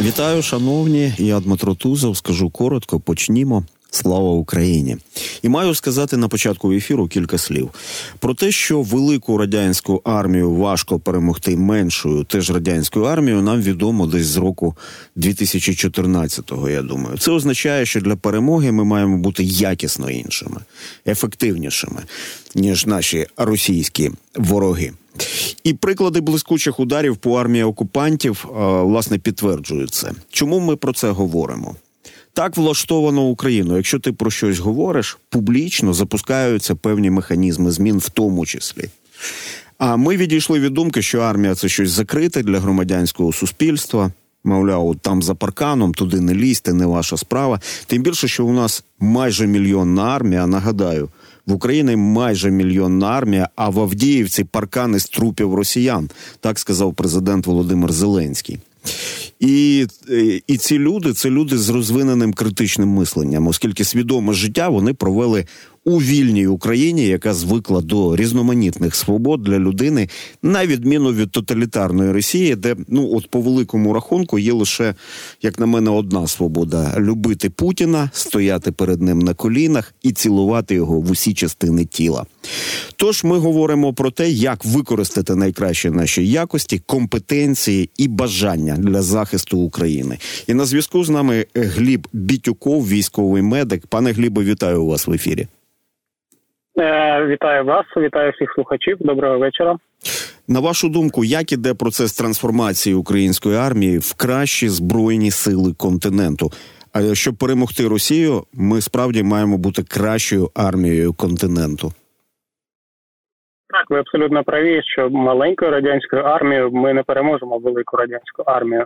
Вітаю, шановні. Я Дмитро Тузов. Скажу коротко, почнімо. Слава Україні! І маю сказати на початку ефіру кілька слів про те, що велику радянську армію важко перемогти меншою, теж радянською армією, нам відомо десь з року 2014-го, Я думаю, це означає, що для перемоги ми маємо бути якісно іншими, ефективнішими ніж наші російські вороги. І приклади блискучих ударів по армії окупантів власне підтверджують це. Чому ми про це говоримо? Так влаштовано Україну. Якщо ти про щось говориш, публічно запускаються певні механізми змін, в тому числі. А ми відійшли від думки, що армія це щось закрите для громадянського суспільства. Мовляв, там за парканом, туди не лізьте, не ваша справа. Тим більше, що у нас майже мільйонна армія. Нагадаю, в Україні майже мільйонна армія, а в Авдіївці паркани з трупів росіян. Так сказав президент Володимир Зеленський. І е, і ці люди це люди з розвиненим критичним мисленням, оскільки свідоме життя вони провели у вільній Україні, яка звикла до різноманітних свобод для людини, на відміну від тоталітарної Росії, де ну от по великому рахунку є лише, як на мене, одна свобода: любити Путіна, стояти перед ним на колінах і цілувати його в усі частини тіла. Тож ми говоримо про те, як використати найкращі наші якості, компетенції і бажання для захисту України. І на зв'язку з нами Гліб Бітюков, військовий медик. Пане Глібо, вітаю вас в ефірі. Е, вітаю вас, вітаю всіх слухачів. Доброго вечора. На вашу думку, як іде процес трансформації української армії в кращі збройні сили континенту? А щоб перемогти Росію, ми справді маємо бути кращою армією континенту. Так, ви абсолютно праві, що маленькою радянською армією ми не переможемо велику радянську армію.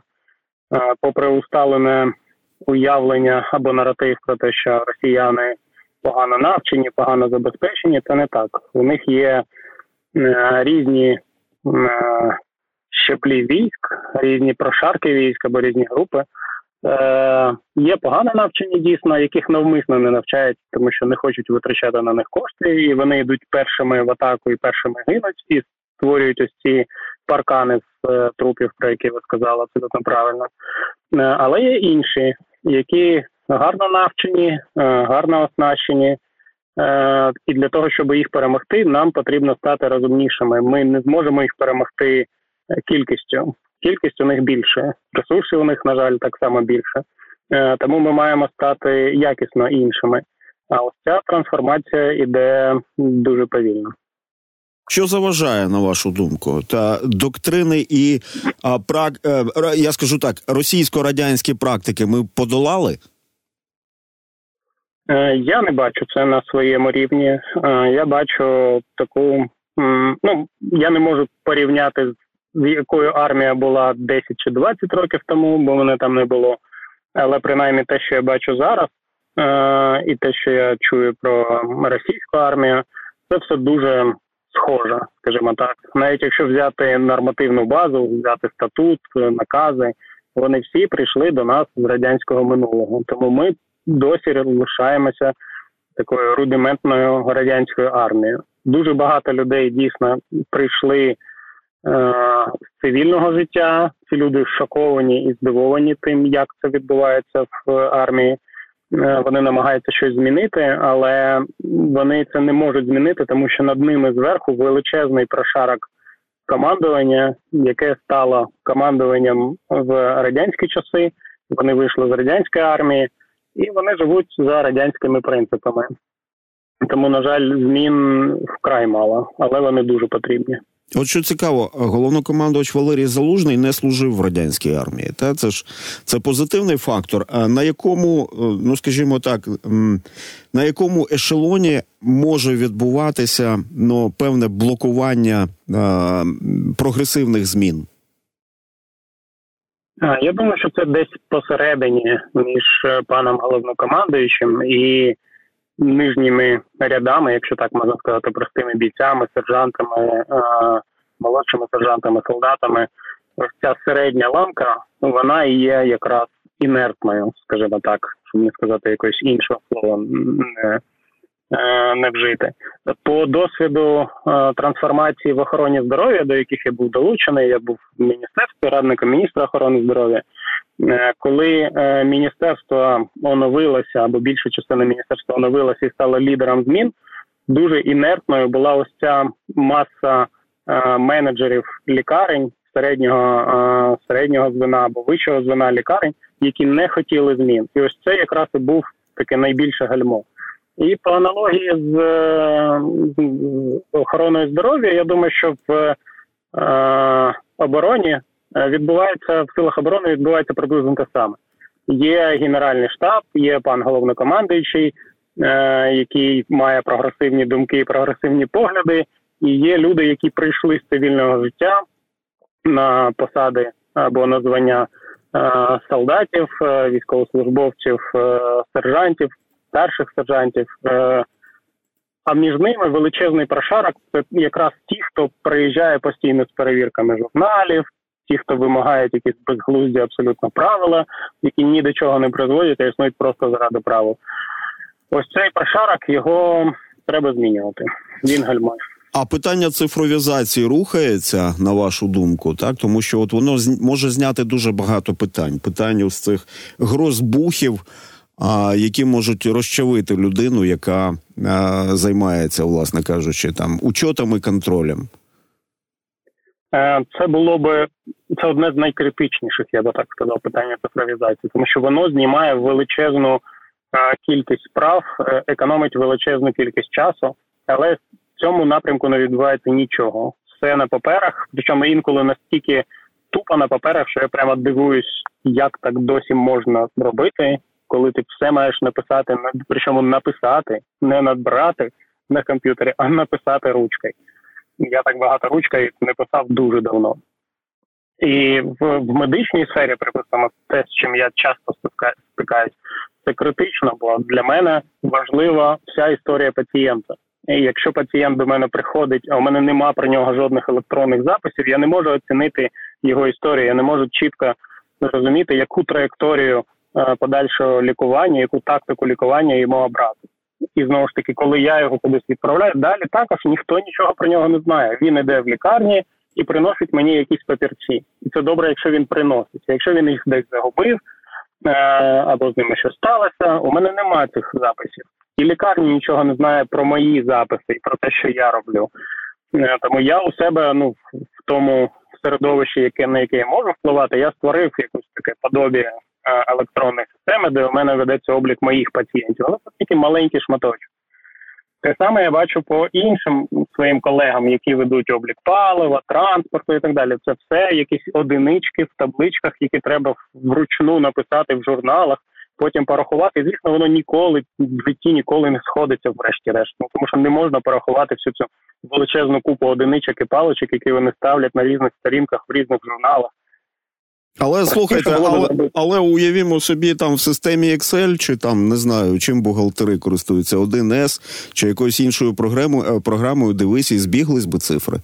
Е, попри усталене уявлення або наратив про те, що росіяни погано навчені, погано забезпечені. Це не так. У них є е, різні е, щеплі військ, різні прошарки військ або різні групи. Е, Є погано навчені дійсно, яких навмисно не навчають, тому що не хочуть витрачати на них кошти, і вони йдуть першими в атаку і першими гинуть, і створюють ось ці паркани з трупів, про які ви сказали, абсолютно правильно. Але є інші, які гарно навчені, е, гарно оснащені. Е, і для того, щоб їх перемогти, нам потрібно стати розумнішими. Ми не зможемо їх перемогти кількістю. Кількість у них більше, ресурсів у них, на жаль, так само більше. Е, тому ми маємо стати якісно іншими. А ось ця трансформація іде дуже повільно. Що заважає на вашу думку? Та доктрини і а, прак я скажу так: російсько-радянські практики ми подолали? Е, я не бачу це на своєму рівні. Е, я бачу таку. Ну я не можу порівняти з якою армія була 10 чи 20 років тому, бо мене там не було. Але принаймні те, що я бачу зараз, е, і те, що я чую про російську армію, це все дуже схоже, скажімо так. Навіть якщо взяти нормативну базу, взяти статут, накази, вони всі прийшли до нас з радянського минулого. Тому ми досі лишаємося такою рудиментною радянською армією. Дуже багато людей дійсно прийшли е, з цивільного життя. Ці люди шоковані і здивовані тим, як це відбувається в армії. Е, вони намагаються щось змінити, але вони це не можуть змінити, тому що над ними зверху величезний прошарок командування, яке стало командуванням в радянські часи. Вони вийшли з радянської армії і вони живуть за радянськими принципами. Тому, на жаль, змін вкрай мало, але вони дуже потрібні. От що цікаво, головнокомандувач Валерій Залужний не служив в радянській армії. Та це ж це позитивний фактор. На якому, е, ну скажімо так, на якому ешелоні може відбуватися ну, певне блокування а, прогресивних змін? Я думаю, що це десь посередині між е, паном головнокомандуючим і нижніми рядами, якщо так можна сказати, простими бійцями, сержантами, е, молодшими сержантами, солдатами. Ось ця середня ланка, вона є якраз інертною, скажімо так, щоб не сказати якогось іншого слова. Е, не вжити. По досвіду е, трансформації в охороні здоров'я, до яких я був долучений, я був в міністерстві радником міністра охорони здоров'я. Коли міністерство оновилося або більша частина міністерства оновилася і стала лідером змін, дуже інертною була ось ця маса менеджерів лікарень середнього середнього звена або вищого звена лікарень, які не хотіли змін. І ось це якраз і був таке найбільше гальмо. І по аналогії з, з охороною здоров'я, я думаю, що в е, обороні відбувається в силах оборони відбувається приблизно те саме. Є генеральний штаб, є пан головнокомандуючий, е, який має прогресивні думки і прогресивні погляди, і є люди, які прийшли з цивільного життя на посади або на звання е, солдатів, е, військовослужбовців, е, сержантів, старших сержантів. А між ними величезний прошарок це якраз ті, хто приїжджає постійно з перевірками журналів, ті, хто вимагають якісь безглузді абсолютно правила, які ні до чого не призводять, а існують просто заради правил. Ось цей прошарок його треба змінювати. Він гальмає. А питання цифровізації рухається на вашу думку, так тому що от воно може зняти дуже багато питань. Питання з цих грозбухів, які можуть розчавити людину, яка займається, власне кажучи, там учотом і контролем. Е, це було би це одне з найкритичніших, я би так сказав, питання цифровізації, тому що воно знімає величезну е, кількість справ, е, економить величезну кількість часу, але в цьому напрямку не відбувається нічого. Все на паперах, причому інколи настільки тупо на паперах, що я прямо дивуюсь, як так досі можна робити, коли ти все маєш написати, причому написати, не надбрати на комп'ютері, а написати ручкою. Я так багато ручкою не писав дуже давно. І в, в медичній сфері, припустимо, те, з чим я часто стикаюсь, це критично, бо для мене важлива вся історія пацієнта. І якщо пацієнт до мене приходить, а у мене нема про нього жодних електронних записів, я не можу оцінити його історію. Я не можу чітко зрозуміти, яку траєкторію подальшого лікування, яку тактику лікування йому обрати. І знову ж таки, коли я його кудись відправляю, далі також ніхто нічого про нього не знає. Він іде в лікарні і приносить мені якісь папірці. І це добре, якщо він приносить. Якщо він їх десь загубив е, або з ними щось сталося, у мене немає цих записів і лікарня нічого не знає про мої записи і про те, що я роблю. Е, тому я у себе ну в тому середовищі, яке на яке я можу впливати, я створив якусь таке подобі е, електронної системи, де у мене ведеться облік моїх пацієнтів. Але це тільки маленький шматочок. Те саме я бачу по іншим своїм колегам, які ведуть облік палива, транспорту і так далі. Це все якісь одинички в табличках, які треба вручну написати в журналах потім порахувати. Звісно, воно ніколи в житті ніколи не сходиться, врешті-решт. Ну, тому що не можна порахувати всю цю величезну купу одиничок і паличок, які вони ставлять на різних сторінках в різних журналах. Але слухайте, але але уявімо собі там в системі Excel, чи там не знаю, чим бухгалтери користуються 1С чи якоюсь іншою програмою, е, програмою дивись і збіглись би цифри.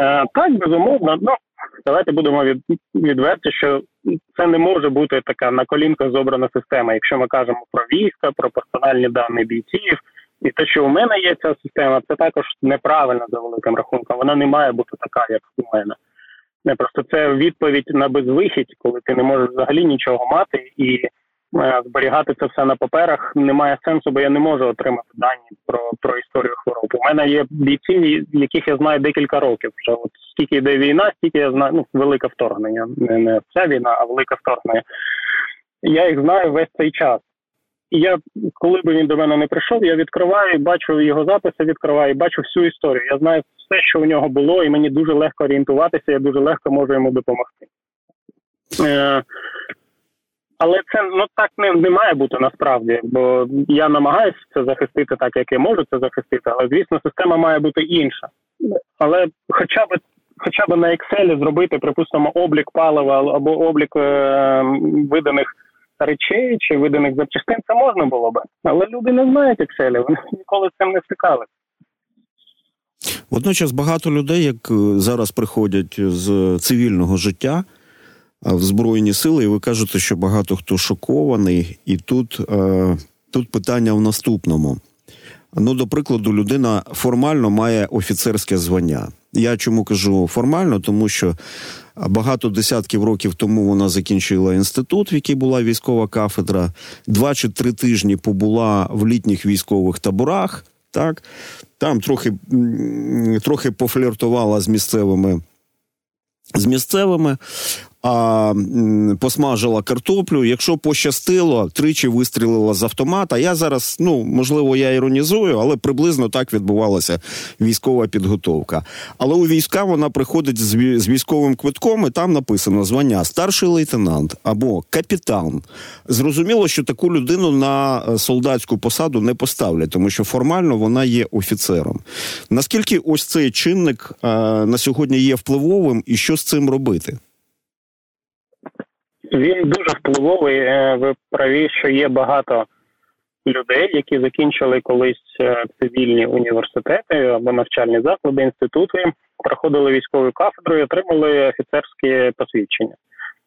Е, так, безумовно. Ну, Давайте будемо від, відверті, що це не може бути така на колінках зобрана система. Якщо ми кажемо про війська, про персональні дані бійців, і те, що у мене є ця система, це також неправильно за великим рахунком. Вона не має бути така, як у мене. Не просто це відповідь на безвихідь, коли ти не можеш взагалі нічого мати і Е, зберігати це все на паперах немає сенсу, бо я не можу отримати дані про про історію хвороб. У мене є бійці, яких я знаю декілька років. Вже от скільки йде війна, стільки я знаю ну, велике вторгнення. Не не ця війна, а велике вторгнення. Я їх знаю весь цей час. Я, коли би він до мене не прийшов, я відкриваю, бачу його записи, відкриваю, бачу всю історію. Я знаю все, що у нього було, і мені дуже легко орієнтуватися, я дуже легко можу йому допомогти. Е, але це ну так не, не має бути насправді, бо я намагаюся це захистити так, як я можу це захистити, але звісно, система має бути інша. Але хоча б хоча б на Excel зробити, припустимо, облік палива або облік е, виданих речей чи виданих запчастин, це можна було би. Але люди не знають Excel, вони ніколи з цим не стикалися. Водночас багато людей, як е, зараз приходять з цивільного життя в Збройні сили, і ви кажете, що багато хто шокований, і тут, е, тут питання в наступному. Ну, до прикладу, людина формально має офіцерське звання. Я чому кажу формально, тому що багато десятків років тому вона закінчила інститут, в якій була військова кафедра. Два чи три тижні побула в літніх військових таборах. Так, там трохи трохи пофліртувала з місцевими. З місцевими, а, посмажила картоплю. Якщо пощастило, тричі вистрілила з автомата. Я зараз, ну можливо, я іронізую, але приблизно так відбувалася військова підготовка. Але у війська вона приходить з військовим квитком, і там написано звання старший лейтенант або капітан. Зрозуміло, що таку людину на е, солдатську посаду не поставлять, тому що формально вона є офіцером. Наскільки ось цей чинник а, е, на сьогодні є впливовим, і що з цим робити? Він дуже впливовий. Е, ви праві, що є багато людей, які закінчили колись е, цивільні університети або навчальні заклади, інститути, проходили військову кафедру і отримали офіцерське посвідчення.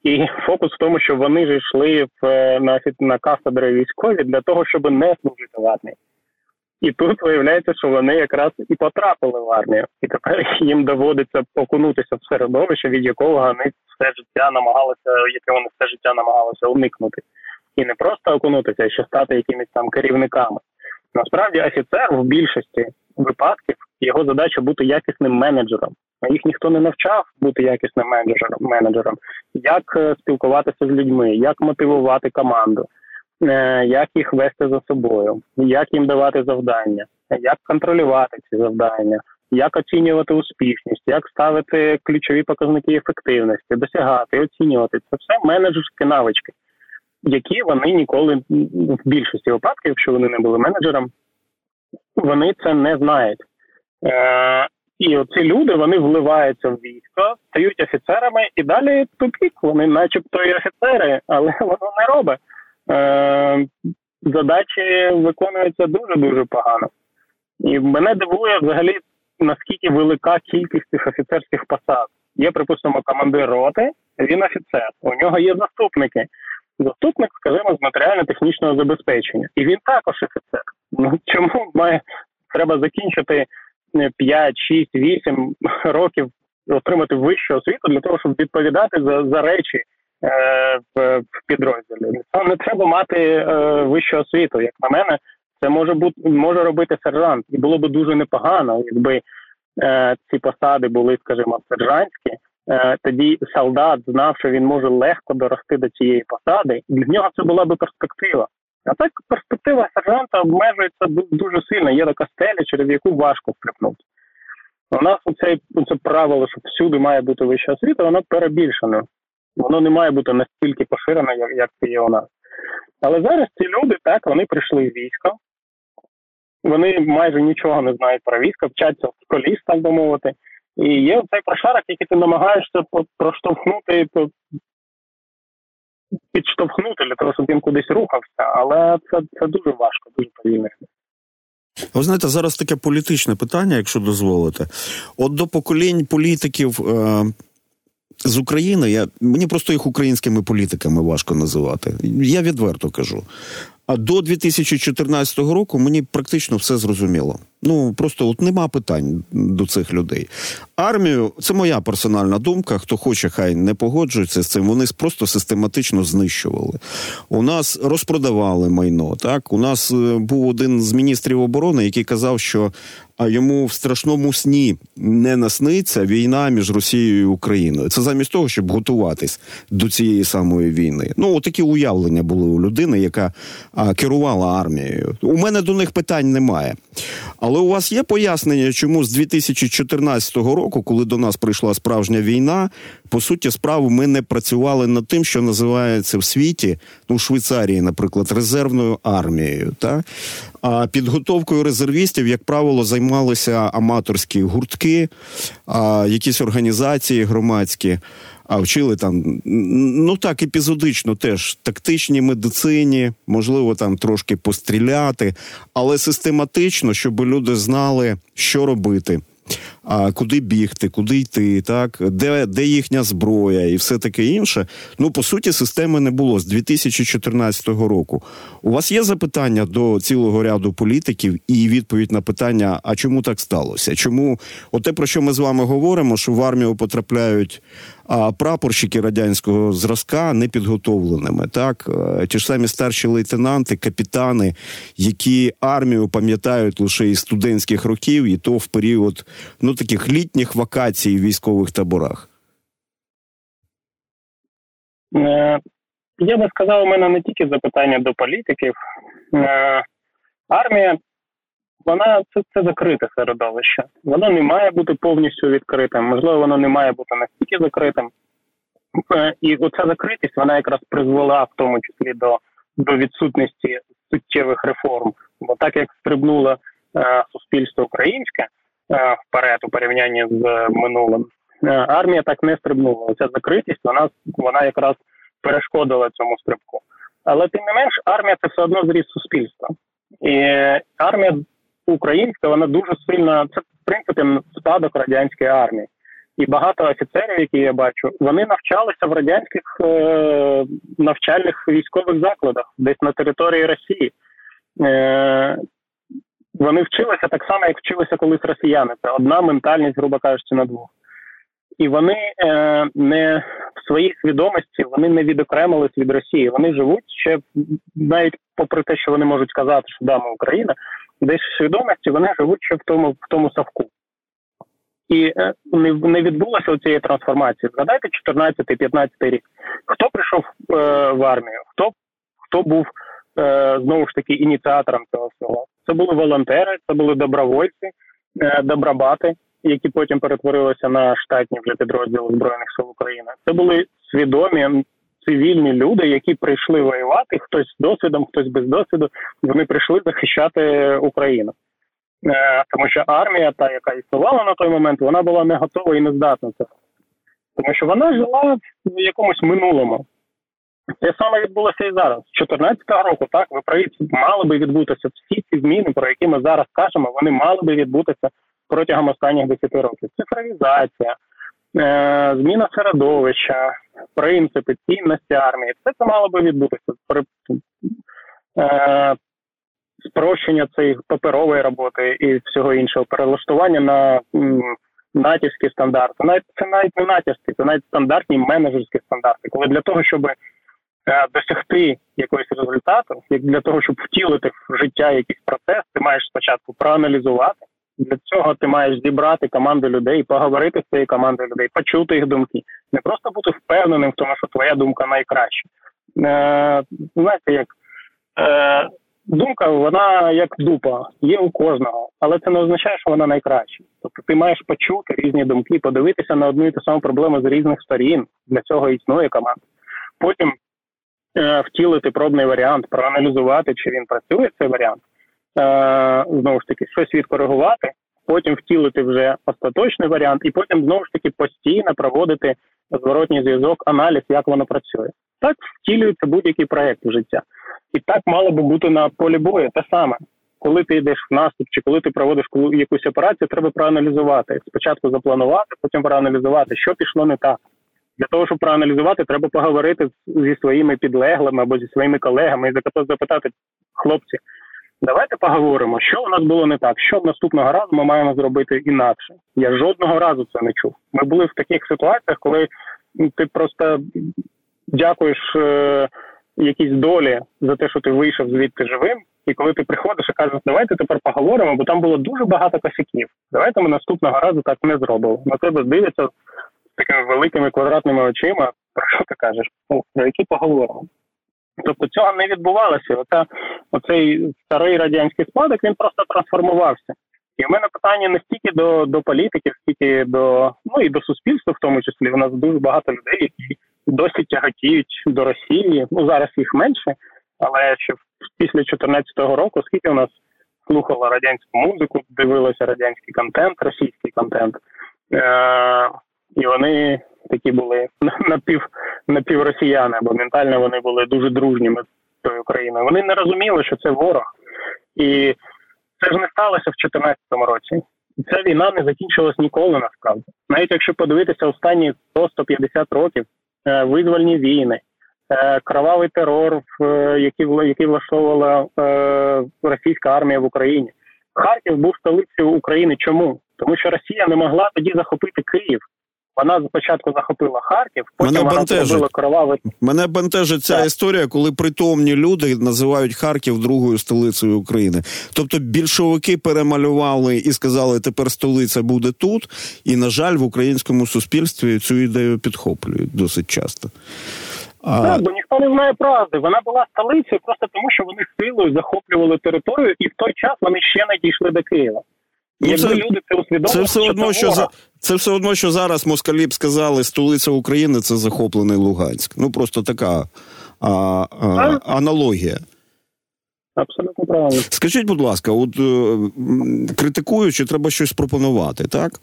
І фокус в тому, що вони ж йшли в е, на на кафедри військові для того, щоб не служити в армії. І тут виявляється, що вони якраз і потрапили в армію, і тепер їм доводиться окунутися в середовище, від якого вони все життя намагалися, яке вони все життя намагалися уникнути, і не просто окунутися, а ще стати якимись там керівниками. Насправді, офіцер в більшості випадків його задача бути якісним менеджером. А їх ніхто не навчав бути якісним менеджером, менеджером, як е, спілкуватися з людьми, як мотивувати команду. Е, як їх вести за собою, як їм давати завдання, як контролювати ці завдання, як оцінювати успішність, як ставити ключові показники ефективності, досягати, оцінювати це все менеджерські навички, які вони ніколи в більшості випадків, якщо вони не були менеджером, вони це не знають. Е, І оці люди вони вливаються в військо, стають офіцерами, і далі тупік. Вони, начебто, і офіцери, але воно не робить. Е, задачі виконуються дуже дуже погано. І мене дивує взагалі наскільки велика кількість цих офіцерських посад. Є, припустимо, командир роти, він офіцер. У нього є заступники. Заступник, скажімо, з матеріально-технічного забезпечення. І він також офіцер. Ну чому має треба закінчити 5, 6, 8 років отримати вищу освіту для того, щоб відповідати за за речі, в підрозділі. Не треба мати е, вищу освіту. Як на мене, це може бути може робити сержант, і було б дуже непогано, якби е, ці посади були, скажімо, сержантські. Тоді солдат знав, що він може легко дорости до цієї посади, і для нього це була би перспектива. А так перспектива сержанта обмежується дуже сильно. Є така стеля, через яку важко стрипнути. У нас оце, це правило, що всюди має бути вища освіта, воно перебільшено воно не має бути настільки поширене, як як це є у нас. Але зараз ці люди так вони прийшли в військо, вони майже нічого не знають про військо, вчаться в коліс, так би мовити. І є цей прошарок, який ти намагаєшся проштовхнути, підштовхнути для того, щоб він кудись рухався. Але це це дуже важко, дуже повільно. Ви знаєте, зараз таке політичне питання, якщо дозволите. От до поколінь політиків е, з України я мені просто їх українськими політиками важко називати. Я відверто кажу. А до 2014 року мені практично все зрозуміло. Ну просто от нема питань до цих людей. Армію це моя персональна думка. Хто хоче, хай не погоджується з цим. Вони просто систематично знищували. У нас розпродавали майно. Так у нас е, був один з міністрів оборони, який казав, що а йому в страшному сні не насниться війна між Росією і Україною. Це замість того, щоб готуватись до цієї самої війни. Ну такі уявлення були у людини, яка керувала армією. У мене до них питань немає. У вас є пояснення, чому з 2014 року, коли до нас прийшла справжня війна, по суті, справи ми не працювали над тим, що називається в світі, ну в Швейцарії, наприклад, резервною армією. Та? А підготовкою резервістів, як правило, займалися аматорські гуртки, а, якісь організації громадські. А вчили там, ну так, епізодично теж тактичній медицині, можливо, там трошки постріляти, але систематично, щоб люди знали, що робити, а куди бігти, куди йти, так де де їхня зброя і все таке інше. Ну по суті, системи не було з 2014 року. У вас є запитання до цілого ряду політиків і відповідь на питання: а чому так сталося? Чому оте про що ми з вами говоримо? Що в армію потрапляють прапорщики радянського зразка непідготовленими. Так, е, ті ж самі старші лейтенанти, капітани, які армію пам'ятають лише із студентських років, і то в період ну таких літніх вакацій в військових таборах. Е, я би сказав, у мене не тільки запитання до політиків. Е, армія вона це це закрите середовище. Воно не має бути повністю відкритим. Можливо, воно не має бути настільки закритим. Е, і оця закритість вона якраз призвела в тому числі до до відсутності суттєвих реформ. Бо так як стрибнуло е, суспільство українське е, вперед у порівнянні з минулим, е, армія так не стрибнула. Оця закритість вона вона якраз перешкодила цьому стрибку. Але тим не менш, армія це все одно зріс суспільства. І армія українська, вона дуже сильна. Це в принципі спадок радянської армії. І багато офіцерів, які я бачу, вони навчалися в радянських е, навчальних військових закладах, десь на території Росії. Е, Вони вчилися так само, як вчилися колись росіяни. Це одна ментальність, грубо кажучи, на двох. І вони е, не в своїй свідомості вони не відокремились від Росії. Вони живуть ще навіть попри те, що вони можуть сказати, що да, ми Україна, десь в свідомості вони живуть ще в тому в тому совку. І е, не не відбулося цієї трансформації. Згадайте 14-15 рік. Хто прийшов е, в армію? Хто хто був е, знову ж таки ініціатором цього всього? Це були волонтери, це були добровольці, е, добробати, які потім перетворилися на штатні вже підрозділи збройних сил України. Це були свідомі цивільні люди, які прийшли воювати, хтось з досвідом, хтось без досвіду. Вони прийшли захищати Україну. Е, тому що армія, та яка існувала на той момент, вона була не готова і не здатна це. Тому що вона жила в якомусь минулому. Те саме відбулося і зараз. З 2014 року, так, ви праві, мали би відбутися всі ці зміни, про які ми зараз кажемо, вони мали би відбутися протягом останніх 10 років. Цифровізація, зміна середовища, принципи, цінності армії. Все це мало би відбутися. Е, спрощення цієї паперової роботи і всього іншого, перелаштування на натівські стандарти. Навіть це навіть не натівські, це навіть стандартні менеджерські стандарти. Коли для того, щоб е, досягти якогось результату, як для того, щоб втілити в життя якийсь процес, ти маєш спочатку проаналізувати. Для цього ти маєш зібрати команду людей, поговорити з цією командою людей, почути їх думки, не просто бути впевненим в тому, що твоя думка найкраща. Е, Знаєте, як е, думка, вона як дупа, є у кожного, але це не означає, що вона найкраща. Тобто ти маєш почути різні думки, подивитися на одну і ту саму проблему з різних сторін. Для цього існує команда. Потім е, втілити пробний варіант, проаналізувати, чи він працює цей варіант. Е, Знову ж таки, щось відкоригувати, потім втілити вже остаточний варіант, і потім знову ж таки постійно проводити зворотній зв'язок, аналіз, як воно працює. Так втілюється будь-який проект в життя. І так мало би бути на полі бою. Те саме, коли ти йдеш в наступ, чи коли ти проводиш якусь операцію, треба проаналізувати. Спочатку запланувати, потім проаналізувати, що пішло не так. Для того, щоб проаналізувати, треба поговорити зі своїми підлеглими або зі своїми колегами і запитати хлопці. Давайте поговоримо, що у нас було не так, що наступного разу ми маємо зробити інакше. Я жодного разу це не чув. Ми були в таких ситуаціях, коли ти просто дякуєш е, якійсь долі за те, що ти вийшов звідти живим. І коли ти приходиш і кажеш, давайте тепер поговоримо, бо там було дуже багато косяків. Давайте ми наступного разу так не зробимо. На тебе дивляться з такими великими квадратними очима. Про що ти кажеш? Ну, про які поговоримо? Тобто цього не відбувалося. Оця, оцей старий радянський спадок він просто трансформувався. І в мене питання не стільки до до політиків, скільки до ну і до суспільства, в тому числі. У нас дуже багато людей, які досі тяготіють до Росії. Ну зараз їх менше, але ще після 2014 року, скільки у нас слухало радянську музику, дивилося радянський контент, російський контент, Е- і вони такі були напів напівросіяни, бо ментально вони були дуже дружніми з тою країною. Вони не розуміли, що це ворог, і це ж не сталося в 2014 році. ця війна не закінчилась ніколи насправді. Навіть якщо подивитися останні 100-150 років е, визвольні війни, е, кровавий терор, який який влаштовувала російська армія в Україні. Харків був столицею України. Чому? Тому що Росія не могла тоді захопити Київ. Вона спочатку захопила Харків, потім Мене вона зробила кровавий... Мене бентежить ця так. історія, коли притомні люди називають Харків другою столицею України. Тобто більшовики перемалювали і сказали, тепер столиця буде тут. І, на жаль, в українському суспільстві цю ідею підхоплюють досить часто. А... Так, бо ніхто не знає правди. Вона була столицею просто тому, що вони силою захоплювали територію, і в той час вони ще не дійшли до Києва. Ну, це, люди це усвідомили, це все одно, що за це все одно, що зараз москалі б сказали, столиця України це захоплений Луганськ. Ну просто така а, а, аналогія. Абсолютно правильно. Скажіть, будь ласка, от е, критикуючи, треба щось пропонувати, так?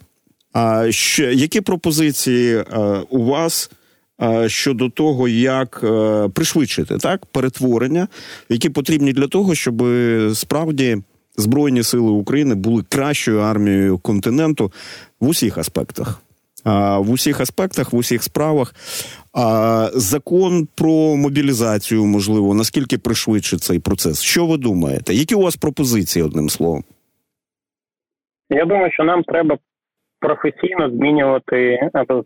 А ще які пропозиції е, у вас е, щодо того, як пришвидшити так перетворення, які потрібні для того, щоб справді Збройні сили України були кращою армією континенту в усіх аспектах. В усіх аспектах, в усіх справах. Закон про мобілізацію, можливо, наскільки пришвидшить цей процес? Що ви думаєте? Які у вас пропозиції одним словом? Я думаю, що нам треба професійно змінювати, або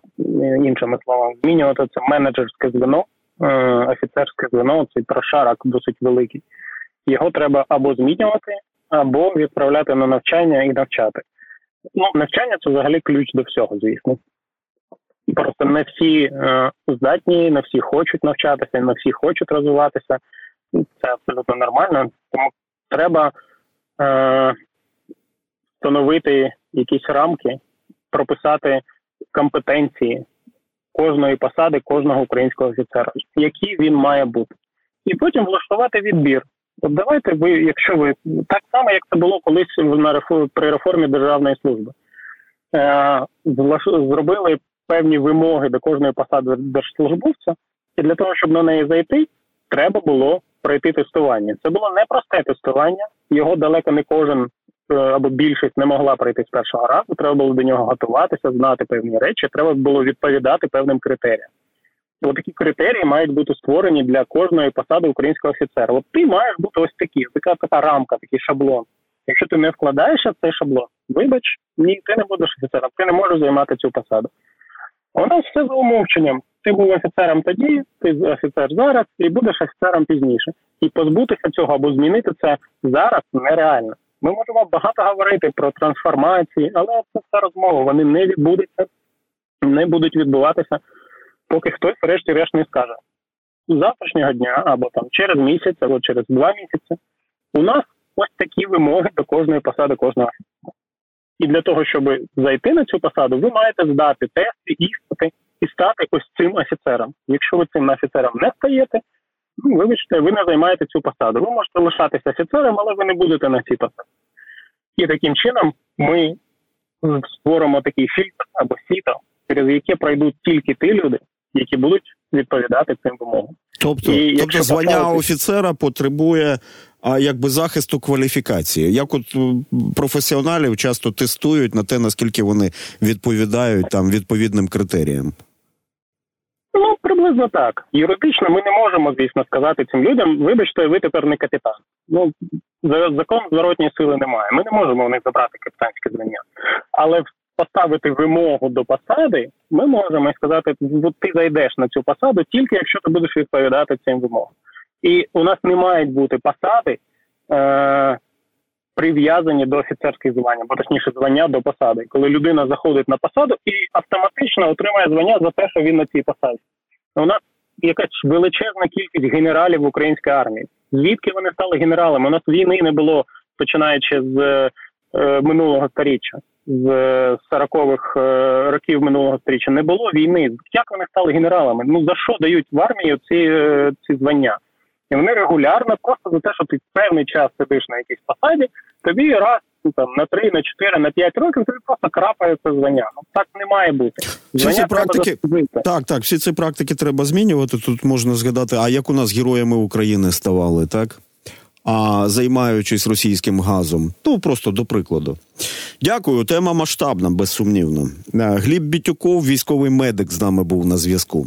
іншими словами, змінювати це менеджерське звено, е, офіцерське звено, цей прошарок досить великий. Його треба або змінювати, або відправляти на навчання і навчати. Ну, навчання це взагалі ключ до всього, звісно. Просто не всі е, здатні, не всі хочуть навчатися, не всі хочуть розвиватися. Це абсолютно нормально. Тому треба е, встановити якісь рамки, прописати компетенції кожної посади, кожного українського офіцера, які він має бути, і потім влаштувати відбір. От давайте ви, якщо ви так само, як це було колись на при реформі державної служби, е, зробили певні вимоги до кожної посади держслужбовця, і для того, щоб на неї зайти, треба було пройти тестування. Це було непросте тестування, його далеко не кожен е, або більшість не могла пройти з першого разу. Треба було до нього готуватися, знати певні речі, треба було відповідати певним критеріям. Ось такі критерії мають бути створені для кожної посади українського офіцера. От ти маєш бути ось такі, така така рамка, такий шаблон. Якщо ти не вкладаєшся в цей шаблон, вибач, ні, ти не будеш офіцером, ти не можеш займати цю посаду. У нас все за умовченням. Ти був офіцером тоді, ти офіцер зараз і будеш офіцером пізніше. І позбутися цього або змінити це зараз нереально. Ми можемо багато говорити про трансформації, але це все розмова. Вони не відбудуться, не будуть відбуватися поки хтось, врешті-решт, не скаже з завтрашнього дня або там через місяць, або через два місяці. У нас ось такі вимоги до кожної посади кожного офіцера. І для того, щоб зайти на цю посаду, ви маєте здати тести, іспити і стати ось цим офіцером. Якщо ви цим офіцером не стаєте, ну вибачте, ви не займаєте цю посаду. Ви можете лишатися офіцером, але ви не будете на цій посаді. І таким чином ми створимо такий фільтр або сіто, через яке пройдуть тільки ті люди, які будуть відповідати цим вимогам. Тобто, і тобто звання поставити... офіцера потребує а якби захисту кваліфікації. Як от професіоналів часто тестують на те, наскільки вони відповідають там відповідним критеріям. Ну, приблизно так. Юридично ми не можемо, звісно, сказати цим людям, вибачте, ви тепер не капітан. Ну, закон зворотньої сили немає. Ми не можемо у них забрати капітанське звання. Але в поставити вимогу до посади, ми можемо сказати, ти зайдеш на цю посаду тільки якщо ти будеш відповідати цим вимогам. І у нас не мають бути посади е, прив'язані до офіцерських звань, або точніше звання до посади, коли людина заходить на посаду і автоматично отримає звання за те, що він на цій посаді. У нас якась величезна кількість генералів в українській армії. Звідки вони стали генералами? У нас війни не було починаючи з е, минулого сторіччя з 40-х е, років минулого сторіччя не було війни. Як вони стали генералами? Ну за що дають в армію ці е, ці звання? І вони регулярно, просто за те, що ти певний час сидиш на якійсь посаді, тобі раз ну, там на 3, на 4, на 5 років тобі просто крапає це звання. Ну так не має бути. Звання всі ці практики так, так, всі ці практики треба змінювати. Тут можна згадати, а як у нас героями України ставали, так? А займаючись російським газом. Ну просто до прикладу. Дякую. Тема масштабна, безсумнівно. Гліб Бітюков, військовий медик, з нами був на зв'язку.